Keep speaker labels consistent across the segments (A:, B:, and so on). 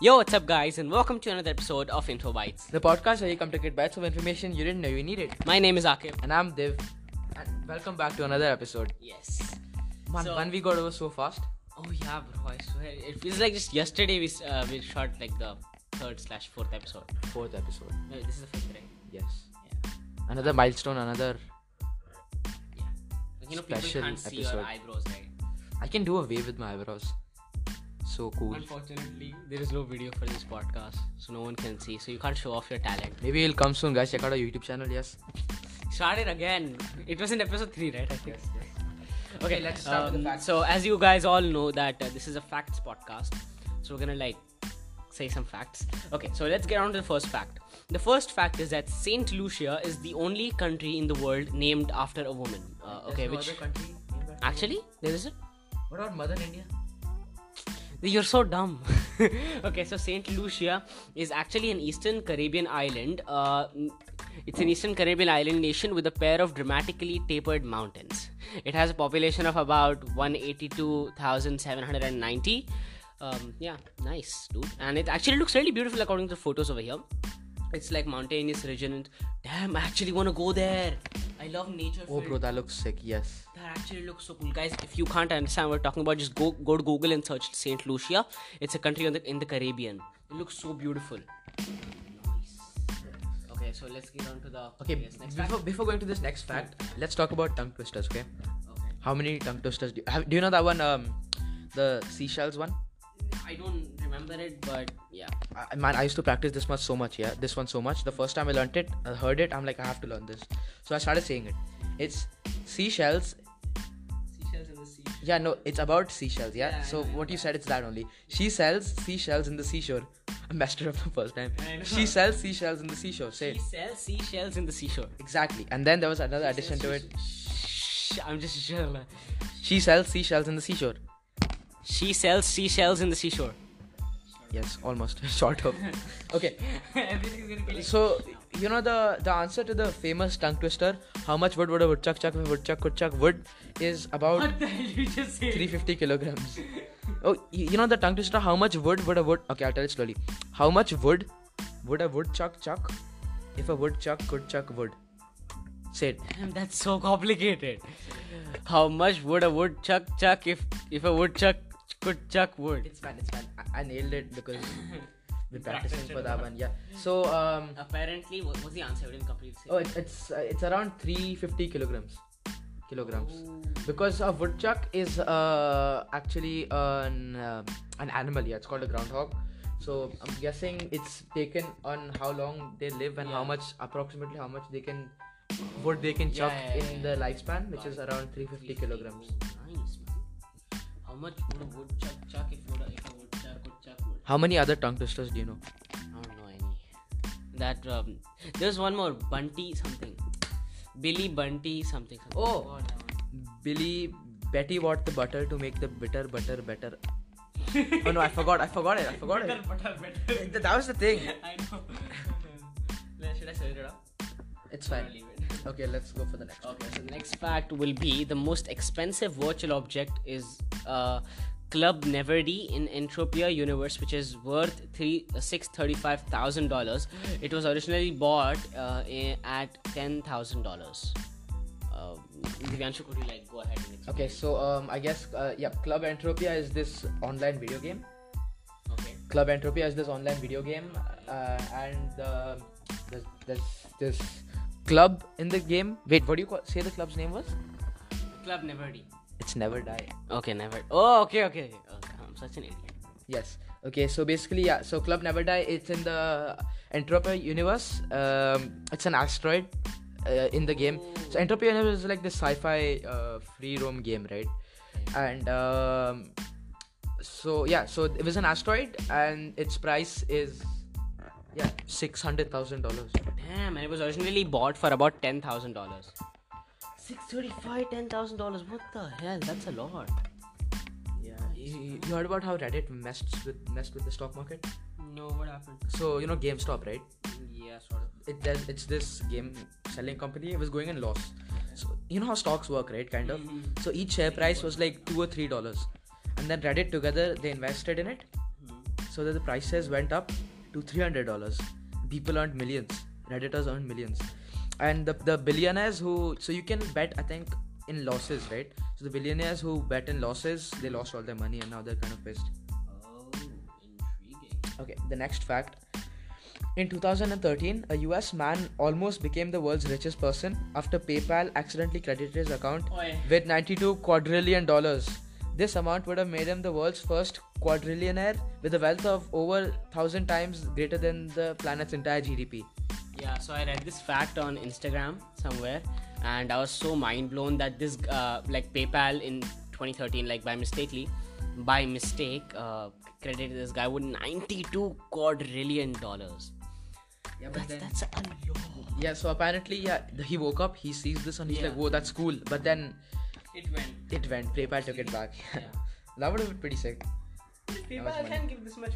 A: Yo, what's up, guys, and welcome to another episode of Info Bites.
B: The podcast where you come to get bites of information you didn't know you needed.
A: My name is Akib.
B: And I'm Div. And welcome back to another episode.
A: Yes.
B: Man,
A: So-
B: one week got over so fast.
A: Oh yeah, bro. I swear, it feels like just yesterday we uh, we shot like the third slash fourth episode.
B: Fourth episode.
A: Wait, this is the fifth, right?
B: Yes.
A: Yeah.
B: Another milestone, another.
A: Yeah. Like, you know, people
B: Special
A: can't see your
B: episode.
A: eyebrows, right?
B: I can do a wave with my eyebrows. So cool.
A: Unfortunately, there is no video for this podcast, so no one can see. So you can't show off your talent.
B: Maybe it'll come soon, guys. Check out our YouTube channel. Yes.
A: Start it again. It was in episode three, right? I think. Okay,
B: let's start with the
A: um,
B: facts.
A: So, as you guys all know, that uh, this is a facts podcast. So we're gonna like say some facts. Okay, so let's get on to the first fact. The first fact is that Saint Lucia is the only country in the world named after a woman. Uh, okay, which
B: country.
A: actually there isn't.
B: What about Mother India?
A: You're so dumb. okay, so Saint Lucia is actually an Eastern Caribbean island. Uh, it's an Eastern Caribbean island nation with a pair of dramatically tapered mountains. It has a population of about 182,790. Um, yeah, nice, dude. And it actually looks really beautiful according to the photos over here. It's like mountainous region. Damn, I actually want to go there. I love nature.
B: Oh, bro, that looks sick. Yes.
A: That actually looks so cool, guys. If you can't understand what we're talking about, just go go to Google and search Saint Lucia. It's a country in the in the Caribbean. It looks so beautiful. Nice. Okay, so let's get on to the
B: Okay,
A: yes, next fact.
B: before, before going to this next fact, let's talk about tongue twisters, okay?
A: Okay.
B: How many tongue twisters do you have? Do you know that one? Um, the seashells one?
A: I don't remember it, but yeah.
B: I, man, I used to practice this much so much, yeah, this one so much. The first time I learned it, I heard it, I'm like, I have to learn this. So I started saying it. It's seashells.
A: Seashells in the sea.
B: Yeah, no, it's about seashells, yeah.
A: Yeah,
B: so what you said, it's that only. She sells seashells in the seashore. I messed it up the first time. She sells seashells in the seashore. Say
A: She sells seashells in the seashore.
B: exactly. And then there was another addition to it.
A: Shh, I'm just.
B: She sells seashells in the seashore.
A: She sells seashells in the seashore.
B: Yes, almost sort of. Okay,
A: Everything's gonna be like.
B: so you know the the answer to the famous tongue twister. How much wood would a woodchuck chuck if a woodchuck could chuck wood? Is about
A: What the hell you just
B: 350 kilograms. Oh, you know the tongue twister. How much wood would a wood? Okay, I'll tell it slowly. How much wood would a woodchuck chuck if a woodchuck could chuck wood? Say it.
A: That's so complicated. How much would a woodchuck chuck if if a woodchuck could chuck wood?
B: It's fine. It's fine. I, I nailed it because been practicing
A: practiced
B: for
A: it
B: that one. Yeah. So um.
A: Apparently, what was the answer? We didn't complete.
B: Oh, it's it's, uh, it's around 350 kilograms. Kilograms. Because a woodchuck is uh, actually an uh, an animal. Yeah, it's called a groundhog. So I'm guessing it's taken on how long they live and how much approximately how much they can wood they can chuck
A: yeah, yeah,
B: in
A: yeah.
B: the lifespan, which
A: Got
B: is
A: it.
B: around 350 kilograms.
A: Oh, nice, man. How much would a woodchuck chuck if, would a,
B: How many other tongue twisters do you know?
A: I don't know any. That um, there's one more Bunty something. Billy Bunty something. something.
B: Oh. Billy Betty bought the butter to make the bitter butter better. oh no, I forgot. I forgot it. I forgot it.
A: Better, better, better.
B: That was the thing.
A: I know. Should I set it up?
B: It's fine.
A: it?
B: Okay, let's go for the next.
A: Okay, so the next fact will be the most expensive virtual object is uh, Club Neverdie in Entropia Universe, which is worth three uh, six thirty five thousand dollars. It was originally bought uh, at ten thousand dollars. Uh, Divyanshu, could you like go ahead and explain?
B: Okay, so um, I guess uh, yeah, Club Entropia is this online video game.
A: Okay.
B: Club Entropia is this online video game, uh, and uh, there's, there's this club in the game. Wait, what do you call, say the club's name was?
A: Club Neverdie.
B: It's Never Die.
A: Okay, never. Oh, okay, okay. okay. okay. I'm such an idiot.
B: Yes. Okay, so basically, yeah. So Club Never Die. It's in the Entropia universe. Um, it's an asteroid uh, in the game. So Entropia universe is like the sci-fi uh, free roam game, right? And um, so yeah, so it was an asteroid, and its price is yeah six hundred thousand dollars.
A: Damn, and it was originally bought for about ten thousand dollars. Six thirty-five, ten thousand dollars. What the hell? That's a lot.
B: Yeah. You, you heard about how Reddit messed with messed with the stock market?
A: No, what happened?
B: So you know GameStop, right?
A: Yeah, sort of.
B: It does. It's this game selling company. It was going in loss. So you know how stocks work, right? Kind of.
A: Mhm.
B: So each share price was like two or three dollars, and then Reddit together they invested in it.
A: Mhm.
B: So so that the prices went up to three hundred dollars. People earned millions. Redditors earned millions, and the the billionaires who so you can bet I think in losses, right? So the billionaires who bet in losses, they lost all their money and now they're kind of pissed.
A: Oh, intriguing.
B: Okay, the next fact. In 2013, a US man almost became the world's richest person after PayPal accidentally credited his account with 92 quadrillion dollars. This amount would have made him the world's first quadrillionaire with a wealth of over 1000 times greater than the planet's entire GDP.
A: Yeah, so I read this fact on Instagram somewhere, and I was so mind blown that this, uh, like PayPal in 2013, like by mistakenly, by mistake, uh, credited this guy with 92 quadrillion dollars.
B: Yeah,
A: That's, that's a lot.
B: yeah, so apparently, yeah, he woke up, he sees this, and he's
A: Yeah.
B: like, "Whoa, that's cool." But then
A: It went.
B: it went. PayPal took it back.
A: Yeah.
B: that would have been pretty sick
A: PayPal
B: money.
A: can give this much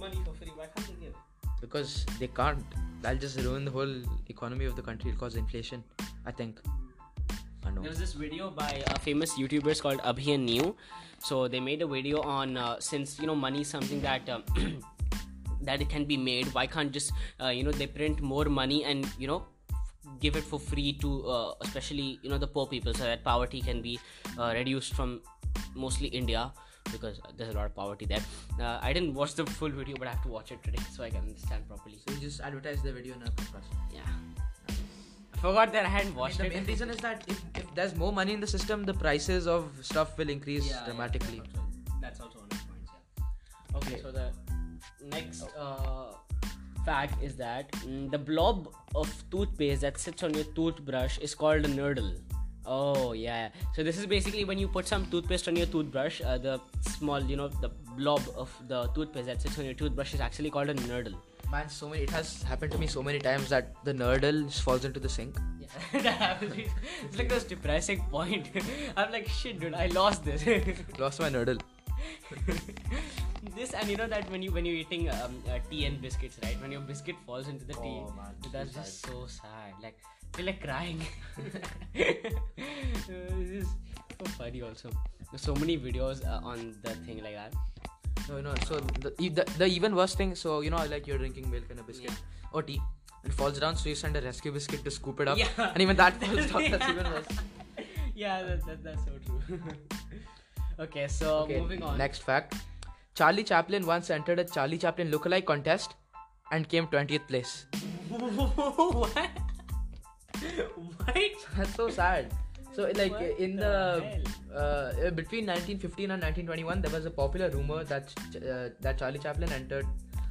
A: money for free. Why can't they give?
B: Because they can't. That'll just ruin the whole economy of the country. It'll cause inflation. I think. I know.
A: There was this video by uh, famous YouTubers called Abhi and Niyu. So they made a video on uh, since you know money is something that um, that it can be made. Why can't just uh, you know they print more money and you know give it for free to uh, especially you know the poor people so that poverty can be uh, reduced from mostly India because there's a lot of poverty there. Uh, I didn't watch the full video, but I have to watch it today so I can understand properly.
B: So you just advertise the video in a podcast.
A: Yeah, I forgot that I hadn't
B: I mean,
A: watched
B: the
A: it.
B: main reason is that if, if there's more money in the system, the prices of stuff will increase
A: Yeah, yeah,
B: dramatically.
A: that's also one of the points. Yeah. Okay,
B: Okay.
A: so the next uh, fact is that mm, the blob of toothpaste that sits on your toothbrush is called a nurdle. Oh yeah. So this is basically when you put some toothpaste on your toothbrush, uh, the small, you know, the blob of the toothpaste that sits on your toothbrush is actually called a nurdle.
B: Man, so many. It has happened to me so many times that the nurdle just falls into the sink.
A: Yeah, that happens. It's like this depressing point. I'm like, shit, dude, I lost this.
B: Lost my nurdle.
A: this and you know that when you when you're eating um, uh, tea and biscuits right when your biscuit falls into the tea
B: Oh, man,
A: that's
B: so
A: just so sad like feel like crying Uh, this is so funny also there's so many videos uh, on the thing like that
B: No, no. So the, the the even worse thing. So you know, like you're drinking milk and a biscuit or tea, and it falls down. So you send a rescue biscuit to scoop it up,
A: Yeah.
B: and even that falls down. That's even worse.
A: yeah that, that, that's so true okay so
B: Okay,
A: moving on
B: Next fact: Charlie Chaplin once entered a Charlie Chaplin lookalike contest and came 20th place.
A: what what
B: That's so sad. So like
A: What
B: in
A: the
B: the, uh, between 1915 and 1921, there was a popular rumor that uh, that Charlie Chaplin entered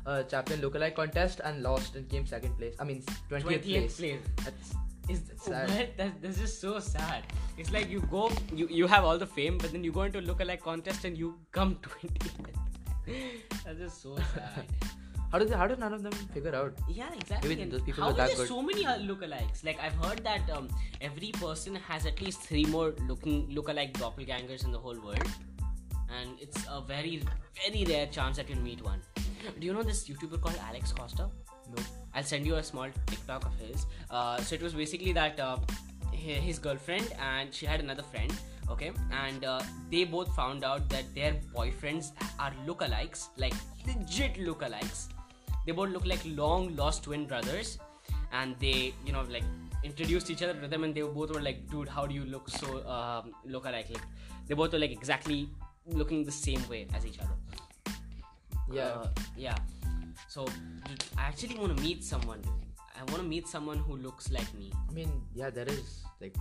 B: a Chaplin lookalike contest and lost and came second place. I mean 20th,
A: 20th
B: place.
A: place.
B: That's
A: is
B: sad.
A: what that, that's just so sad it's like you go you, you have all the fame but then you go into a lookalike contest and you come 20th that's just so sad
B: how did they, how did none of them figure out?
A: yeah exactly
B: Maybe
A: And
B: those people
A: how are
B: that
A: there
B: good.
A: so many lookalikes like i've heard that um, every person has at least three more looking lookalike doppelgangers in the whole world and it's a very very rare chance that you'll meet one do you know this youtuber called alex costa
B: No.
A: I'll send you a small TikTok of his. Uh, so it was basically that uh, his girlfriend and she had another friend, okay, and uh, they both found out that their boyfriends are lookalikes, like legit lookalikes. They both look like long lost twin brothers, and they, you know, like introduced each other to them, and they both were like, "Dude, how do you look so um, lookalike?" Like they both were like exactly looking the same way as each other.
B: Yeah.
A: Uh, yeah. So dude, I actually want to meet someone. Dude. I want to meet someone who looks like me.
B: I mean, yeah, there is like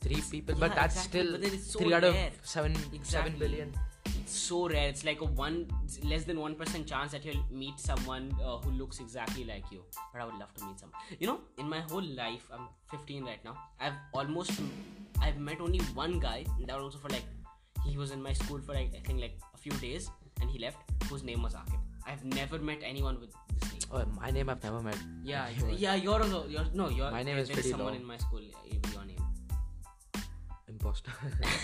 B: three people,
A: Yeah,
B: but that's
A: exactly,
B: still
A: but so
B: three out of
A: rare.
B: seven seven
A: Exactly.
B: billion.
A: It's so rare. It's like a one less than one percent chance that you'll meet someone uh, who looks exactly like you. But I would love to meet someone. You know, in my whole life, I'm 15 right now. I've almost I've met only one guy, and that was also for like he was in my school for like I think like a few days, and he left. Whose name was Akib. I've never met anyone with this name.
B: Oh, my name I've never met.
A: Yeah, yeah. You're also. You're, no, you're.
B: My name is pretty
A: someone
B: long.
A: in my school. Even your name.
B: Imposter.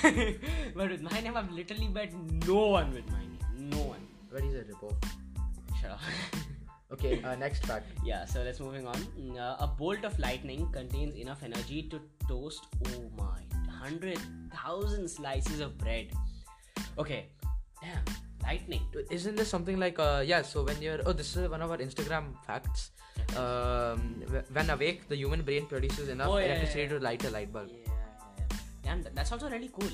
A: but with my name, I've literally met no one with my name. No one.
B: Where is it, Ripo?
A: Shut up.
B: Okay, uh, next fact.
A: yeah. So let's moving on. Uh, a bolt of lightning contains enough energy to toast. Oh my, hundred thousand slices of bread. Okay. Damn. Lightning.
B: Isn't this something like uh yeah? So when you're oh this is one of our Instagram facts. Um, when awake, the human brain produces enough
A: Oh, yeah, yeah,
B: electricity
A: yeah.
B: to light a light bulb.
A: Yeah, yeah, yeah. And that's also really cool.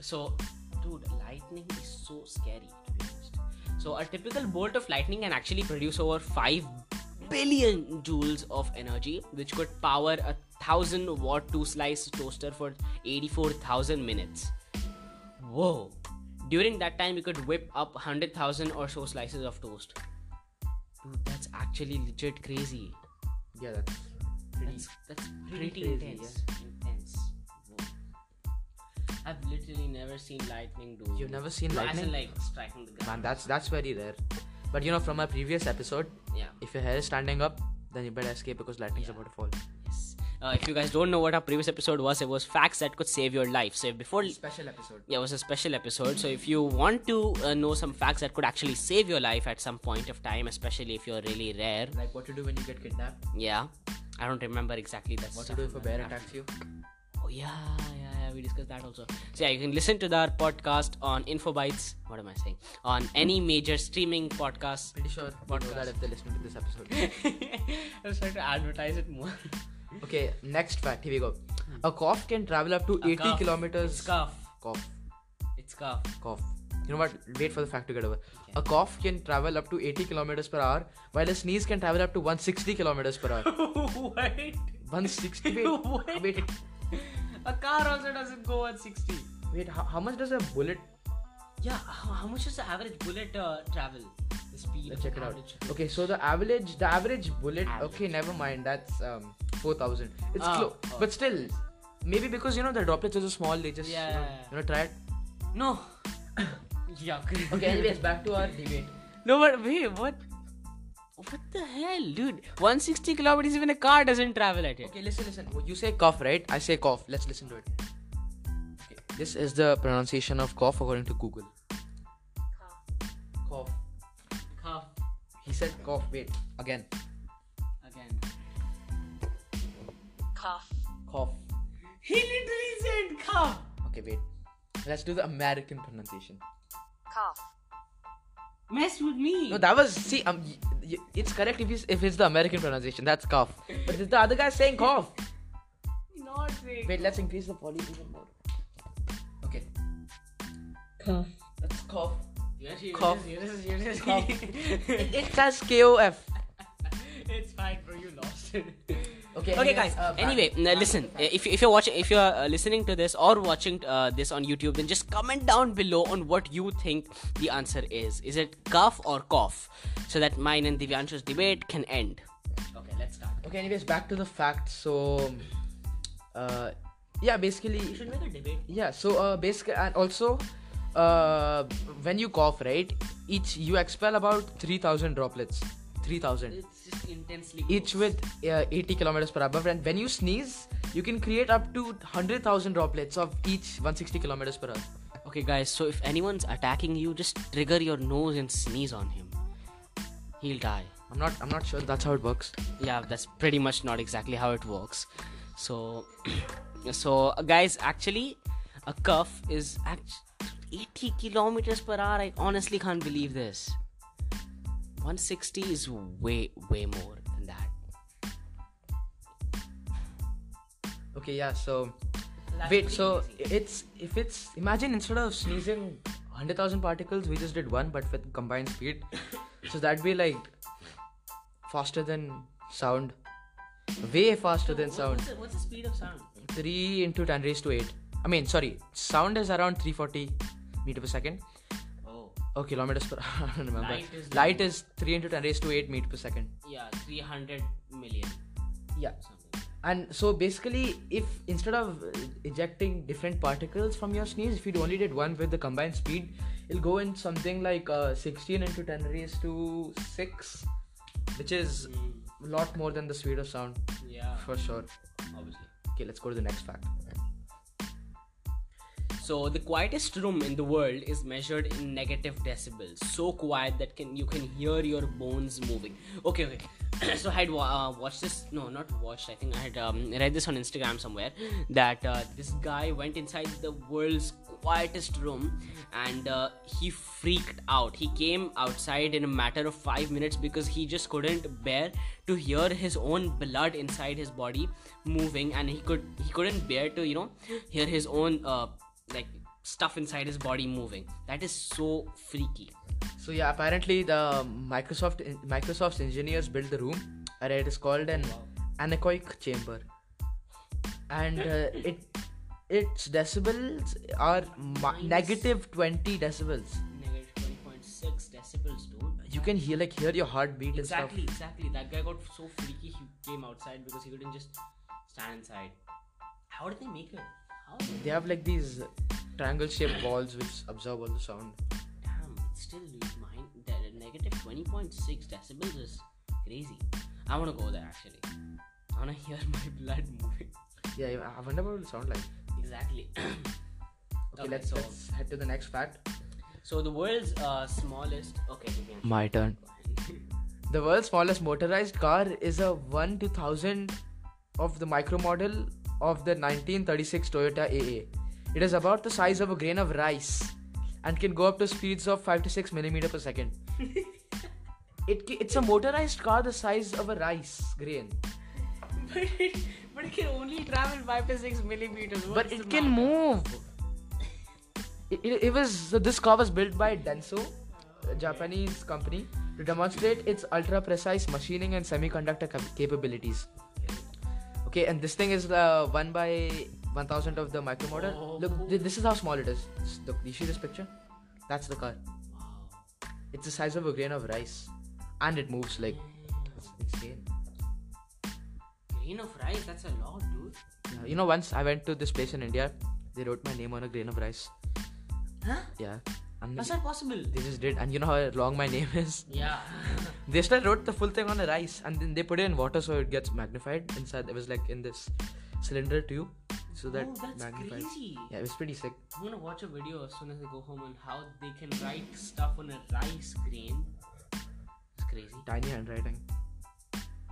A: So, dude, lightning is so scary to be honest. So, a typical bolt of lightning can actually produce over 5 billion joules of energy, which could power a 1000 watt two slice toaster for 84,000 minutes. Whoa! During that time, we could whip up 100,000 or so slices of toast. Dude, that's actually legit crazy.
B: Yeah, that's pretty.
A: That's, that's
B: pretty
A: pretty, intense. Intense. Whoa. I've literally never seen lightning do.
B: You've never seen
A: No, as
B: lightning?
A: in like striking the ground.
B: Man, that's that's very rare. But you know, from our previous episode,
A: yeah.
B: if your hair is standing up, then you better escape because lightning's
A: Yeah.
B: about to fall.
A: Yes. Uh, if you guys don't know what our previous episode was, it was facts that could save your life. So if before
B: Special episode.
A: yeah, it was a special episode. So if you want to uh, know some facts that could actually save your life at some point of time, especially if you're really rare,
B: Like what to do when you get kidnapped.
A: yeah, I don't remember exactly that.
B: What to do if a bear attacks you.
A: Oh yeah, yeah, yeah. We discussed that also. So yeah, you can listen to our podcast on Infobytes. What am I saying? On any major streaming podcast.
B: Pretty sure know that if they're listening to this episode.
A: I was trying to advertise it more.
B: okay, next fact. Here we go. A cough can travel up to 80
A: Cough.
B: kilometers.
A: It's cough.
B: Cough.
A: It's cough.
B: Cough. You know what? Wait for the fact to get over. A cough can travel up to 80 kilometers per hour, while a sneeze can travel up to 160 kilometers per hour.
A: Wait.
B: 160. Wait,
A: Wait. A car also doesn't go at 60.
B: wait. How, how much does a bullet?
A: Yeah. How, how much is the average bullet uh, travel? The speed.
B: Let's check it out. Okay, so the average, the average bullet.
A: Average.
B: Okay, never mind. That's um 4,000. It's
A: Ah,
B: close,
A: oh.
B: but still, maybe because you know the droplets are so small, they just
A: Yeah,
B: you know,
A: yeah.
B: you know try it.
A: No. yeah.
B: Okay, anyways, back to our debate.
A: No, but wait, what? What the hell, dude? 160 kilometers, even a car doesn't travel at it.
B: Okay, listen, listen. You say cough, right? I say cough. Let's listen to it. Okay. This is the pronunciation of cough according to Google. Cough.
A: Cough Cough.
B: He said cough. Wait, again.
A: again.
C: cough,
B: Cough.
A: He literally said cough.
B: Okay, wait. Let's do the American pronunciation.
C: cough,
A: Mess with me.
B: No, that was see. Um, y- y- it's correct if it's, if it's the American pronunciation. That's cough. But if the other guy saying cough.
A: not saying.
B: Wait, let's increase the volume even more. Okay.
C: cough,
B: That's cough.
A: Yes, you
B: Cough. Cough. It, it says K O F.
A: it's fine, bro. You lost it.
B: Okay.
A: okay guys.
B: uh,
A: anyway
B: back
A: now listen if, you- if you're watching if you're uh, listening to this or watching uh, this on youtube then just comment down below on what you think the answer is. Is it cough or cough? So that mine and divyanshu's debate can end. Okay let's start.
B: Okay, anyways, back to the facts. So, uh, yeah, basically,
A: we should make a debate.
B: yeah. So, uh, basically, and also, uh, when you cough, right, each you expel about three thousand droplets, three thousand
A: it's just intensely
B: each with uh, 80 kilometers per hour. And when you sneeze, you can create up to hundred thousand droplets of each 160 kilometers per hour.
A: okay guys so if anyone's attacking you just trigger your nose and sneeze on him he'll die
B: I'm not. I'm not sure that's how it works.
A: yeah that's pretty much not exactly how it works so so uh, guys actually a cuff is act- 80 kilometers per hour i honestly can't believe this 160 is way way more than that
B: Okay, yeah. So.
A: That's
B: Wait, so
A: crazy.
B: it's if it's imagine instead of sneezing hundred thousand particles, we just did one, but with combined speed. so that'd be like faster than sound, way faster than
A: What-
B: sound.
A: what's, the, what's the speed of sound
B: Three into ten raised to eight. I mean, sorry, sound is around three forty meter per second.
A: Oh
B: kilometers per. I don't remember.
A: Light is
B: Light is three into ten raised to eight meter per second.
A: yeah 300 million
B: Yeah.
A: something
B: And so basically, if instead of ejecting different particles from your sneeze, if you only did one with the combined speed, it'll go in something like uh, 16 into 10 raised to 6, which is a lot more than the speed of sound,
A: yeah
B: for sure.
A: obviously
B: Okay, let's go to the next fact.
A: So the quietest room in the world is measured in negative decibels. So quiet that can you can hear your bones moving. Okay, okay. so I had uh, watched this. No, not watched. I think I had um, read this on Instagram somewhere that uh, this guy went inside the world's quietest room and uh, he freaked out. He came outside in a matter of five minutes because he just couldn't bear to hear his own blood inside his body moving, and he could he couldn't bear to you know hear his own uh, like stuff inside his body moving. That is so freaky.
B: So yeah, apparently the Microsoft Microsoft's engineers built the room, and it is called an anechoic chamber, and uh, it its decibels are
A: Minus-
B: negative 20 decibels.
A: Negative twenty point six decibels, dude.
B: You can hear like hear your heartbeat
A: Exactly,
B: and stuff.
A: exactly. That guy got so freaky he came outside because he couldn't just stand inside. How did they make it? How?
B: They have like these triangle shaped walls which absorb all the sound.
A: Damn, it's still dude, mine. The negative 20.6 decibels is crazy. I wanna go there actually. I wanna hear my blood moving.
B: Yeah, yeah, I wonder what it will sound like.
A: Exactly.
B: Okay,
A: Okay,
B: let's,
A: so-
B: let's head to the next fact.
A: so the world's uh, smallest. Okay.
B: My turn. The world's smallest motorized car is a 1 to 1000 of the micro model of the 1936 Toyota AA. It is about the size of a grain of rice and can go up to speeds of 5 to 6 millimeter per second. it, it's a motorized car the size of a rice grain,
A: but, it, but it can only travel 5 to 6 millimeters.
B: but it can move. It, it, it was so this car was built by Denso, a Japanese company, to demonstrate its ultra precise machining and semiconductor cap- capabilities. Okay, and this thing is uh, one by 1000 of the micro model.
A: Oh.
B: Look, th- this is how small it is. This- Look, you see this picture? That's the car.
A: Wow.
B: It's the size of a grain of rice, and it moves like it's insane.
A: Grain of rice, that's a lot, dude.
B: Yeah, You know, once I went to this place in India, they wrote my name on a grain of rice.
A: Huh?
B: Yeah, and
A: How's that possible?
B: they just did. And you know how long my name is?
A: Yeah.
B: They still wrote the full thing on a rice, and then they put it in water so it gets magnified inside. It was like in this cylinder tube, so that
A: oh, that's
B: magnifies.
A: crazy.
B: Yeah, it was pretty sick.
A: I'm gonna watch a video as soon as I go home on how they can write stuff on a rice grain. It's crazy.
B: Tiny handwriting.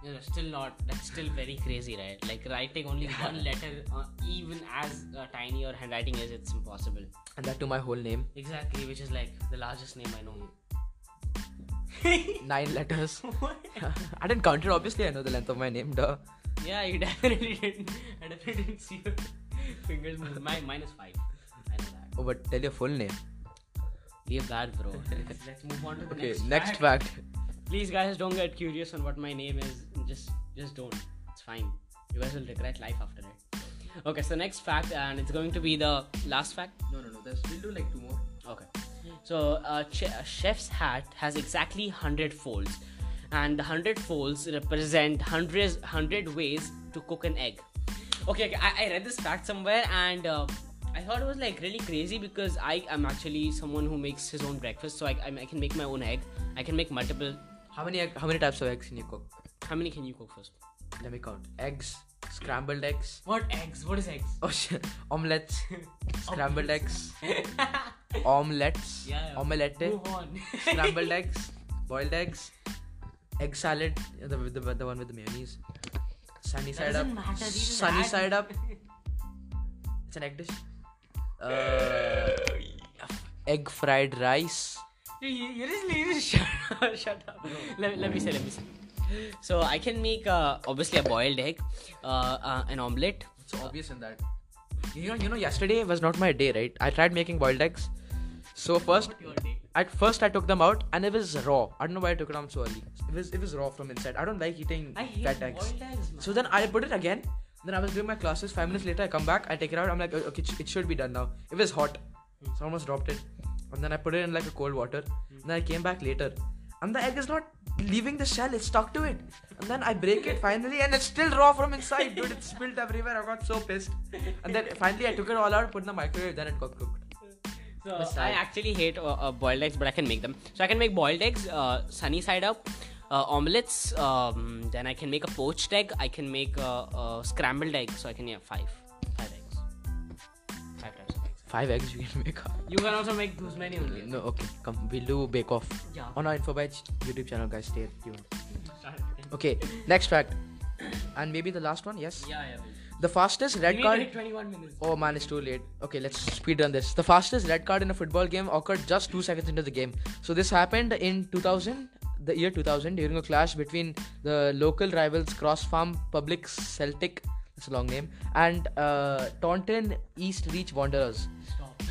A: You know, still not. That's still very crazy, right? Like writing only one letter, uh, even as uh, tiny your handwriting is, it's impossible.
B: And that to my whole name.
A: Exactly, which is like the largest name I know.
B: Nine letters. I didn't count it, obviously, I know the length of my name, duh.
A: Yeah, you definitely didn't. I definitely didn't see your fingers mine is five. I know that.
B: Oh, but tell your full name.
A: Leave that, bro. Let's, let's move on to the
B: Okay,
A: next.
B: next
A: fact.
B: fact.
A: Please, guys, don't get curious on what my name is. Just, just don't. It's fine. You guys will regret life after it. Okay, so next fact, and it's going to be the last fact.
B: No, no, no. There's, we'll do like two more.
A: Okay. So, uh, a chef's hat has exactly 100 folds, and the 100 folds represent hundreds, 100 ways to cook an egg. Okay, okay I, I read this fact somewhere, and uh, I thought it was like really crazy because I am actually someone who makes his own breakfast, so I, I, I can make my own egg. I can make multiple.
B: How many how many types of eggs can you cook?
A: How many can you cook first?
B: Let me count. Eggs, scrambled eggs,
A: What eggs? What is eggs?
B: oh shit, omelets, scrambled eggs, omelets,
A: yeah.
B: omelette,
A: Move on.
B: scrambled eggs, boiled eggs, egg salad, yeah, the, the, the one with the mayonnaise, sunny
A: That
B: side up,
A: matter.
B: sunny
A: add-
B: side up. It's an egg dish. Uh, egg fried rice.
A: You, just leave it. Shut up. Shut up. Let, let me say. Let me say. So I can make uh, obviously a boiled egg, uh, uh, an omelette.
B: It's obvious in that. You know, you know, yesterday was not my day, right? I tried making boiled eggs. So first,
A: Not your day.
B: at first I took them out and it was raw. I don't know why I took it out so early. It was it was raw from inside. I don't like eating
A: I hate
B: fat eggs.
A: eggs.
B: So then I put it again. Then I was doing my classes. Five minutes later, I come back. I take it out. I'm like, okay, it sh- it should be done now. It was hot, so I almost dropped it. And then I put it in like a cold water. And then I came back later, and the egg is not leaving the shell. It's stuck to it. And then I break it finally, and it's still raw from inside, dude. It's spilled everywhere. I got so pissed. And then finally, I took it all out, put in the microwave, then it got cooked.
A: So I actually hate uh, uh, boiled eggs, but I can make them. So I can make boiled eggs, uh, sunny side up, uh, omelets. Um, then I can make a poached egg. I can make a, a scrambled egg. So I can yeah five, Five eggs
B: you can make.
A: You can also make those many only.
B: No, okay, come. We'll do Bake Off
A: Yeah.
B: on our Infobytes YouTube channel, guys. Stay tuned. Okay, next fact, and maybe the last one. Yes.
A: Yeah, yeah.
B: The fastest red card.
A: need 21 minutes.
B: Oh man, it's too late. Okay, let's speed run this. The fastest red card in a football game occurred just two seconds into the game. So this happened in 2000, the year 2000, during a clash between the local rivals Cross Farm Public Celtic, that's a long name, and uh, Taunton East Reach Wanderers.
A: Stop.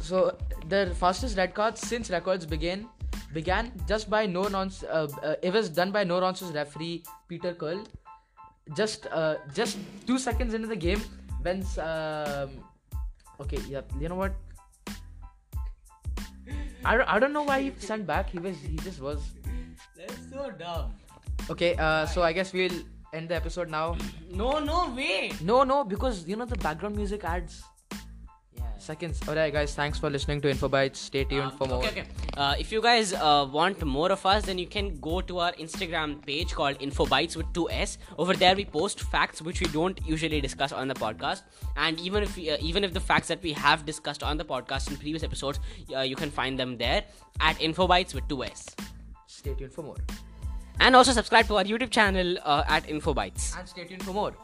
B: So the fastest red card since records began began just by no nonsense. Uh, uh, it was done by no nonsense referee Peter Curl. Just uh, just two seconds into the game when um, okay yeah you know what. I, don't- I don't know why he sent back. He was he just was
A: That's so dumb.
B: okay. Uh, so I guess we'll end the episode now.
A: No, no, way.
B: No, no, because you know the background music adds
A: Yeah.
B: seconds. Alright, guys, thanks for listening to InfoBytes. Stay tuned
A: Um,
B: for more.
A: Okay, okay. Uh, if you guys uh, want more of us, then you can go to our Instagram page called InfoBytes with two S. Over there, we post facts which we don't usually discuss on the podcast, and even if we, uh, even if the facts that we have discussed on the podcast in previous episodes, uh, you can find them there at InfoBytes with two S.
B: Stay tuned for more.
A: And also subscribe to our YouTube channel uh, at InfoBytes.
B: And stay tuned for more.